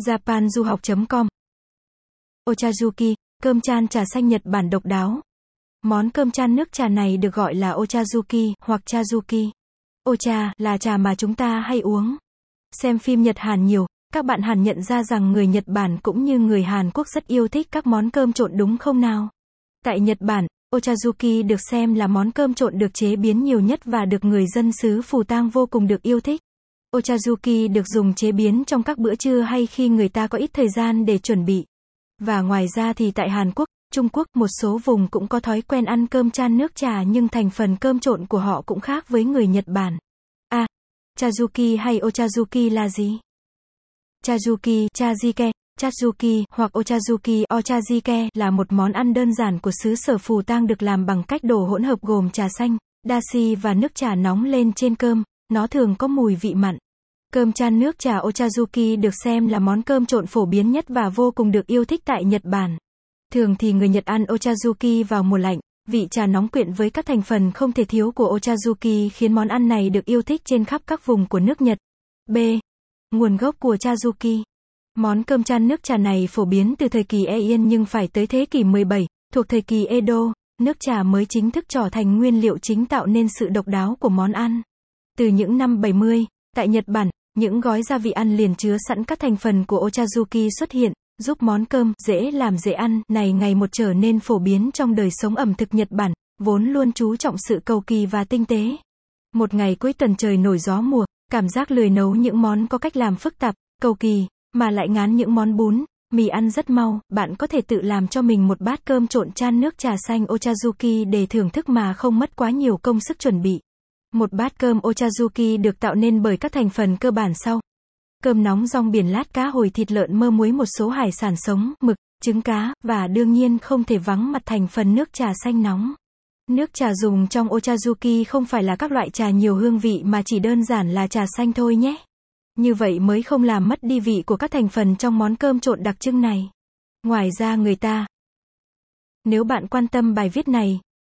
japanduhoc.com Ochazuki, cơm chan trà xanh Nhật Bản độc đáo. Món cơm chan nước trà này được gọi là Ochazuki hoặc Chazuki. Ocha là trà mà chúng ta hay uống. Xem phim Nhật Hàn nhiều, các bạn hẳn nhận ra rằng người Nhật Bản cũng như người Hàn Quốc rất yêu thích các món cơm trộn đúng không nào? Tại Nhật Bản, Ochazuki được xem là món cơm trộn được chế biến nhiều nhất và được người dân xứ Phù Tang vô cùng được yêu thích. Ochazuki được dùng chế biến trong các bữa trưa hay khi người ta có ít thời gian để chuẩn bị. Và ngoài ra thì tại Hàn Quốc, Trung Quốc, một số vùng cũng có thói quen ăn cơm chan nước trà nhưng thành phần cơm trộn của họ cũng khác với người Nhật Bản. À, Chazuki hay Ochazuki là gì? Chazuki, Chazike, Chazuki hoặc Ochazuki Ochazike là một món ăn đơn giản của xứ sở Phù Tang được làm bằng cách đổ hỗn hợp gồm trà xanh, dashi và nước trà nóng lên trên cơm, nó thường có mùi vị mặn. Cơm chan nước trà Ochazuki được xem là món cơm trộn phổ biến nhất và vô cùng được yêu thích tại Nhật Bản. Thường thì người Nhật ăn Ochazuki vào mùa lạnh, vị trà nóng quyện với các thành phần không thể thiếu của Ochazuki khiến món ăn này được yêu thích trên khắp các vùng của nước Nhật. B. Nguồn gốc của Chazuki Món cơm chan nước trà này phổ biến từ thời kỳ Eien nhưng phải tới thế kỷ 17, thuộc thời kỳ Edo, nước trà mới chính thức trở thành nguyên liệu chính tạo nên sự độc đáo của món ăn. Từ những năm 70, tại Nhật Bản, những gói gia vị ăn liền chứa sẵn các thành phần của Ochazuki xuất hiện, giúp món cơm dễ làm dễ ăn này ngày một trở nên phổ biến trong đời sống ẩm thực Nhật Bản, vốn luôn chú trọng sự cầu kỳ và tinh tế. Một ngày cuối tuần trời nổi gió mùa, cảm giác lười nấu những món có cách làm phức tạp, cầu kỳ, mà lại ngán những món bún, mì ăn rất mau, bạn có thể tự làm cho mình một bát cơm trộn chan nước trà xanh Ochazuki để thưởng thức mà không mất quá nhiều công sức chuẩn bị. Một bát cơm Ochazuki được tạo nên bởi các thành phần cơ bản sau. Cơm nóng rong biển lát cá hồi thịt lợn mơ muối một số hải sản sống, mực, trứng cá, và đương nhiên không thể vắng mặt thành phần nước trà xanh nóng. Nước trà dùng trong Ochazuki không phải là các loại trà nhiều hương vị mà chỉ đơn giản là trà xanh thôi nhé. Như vậy mới không làm mất đi vị của các thành phần trong món cơm trộn đặc trưng này. Ngoài ra người ta Nếu bạn quan tâm bài viết này,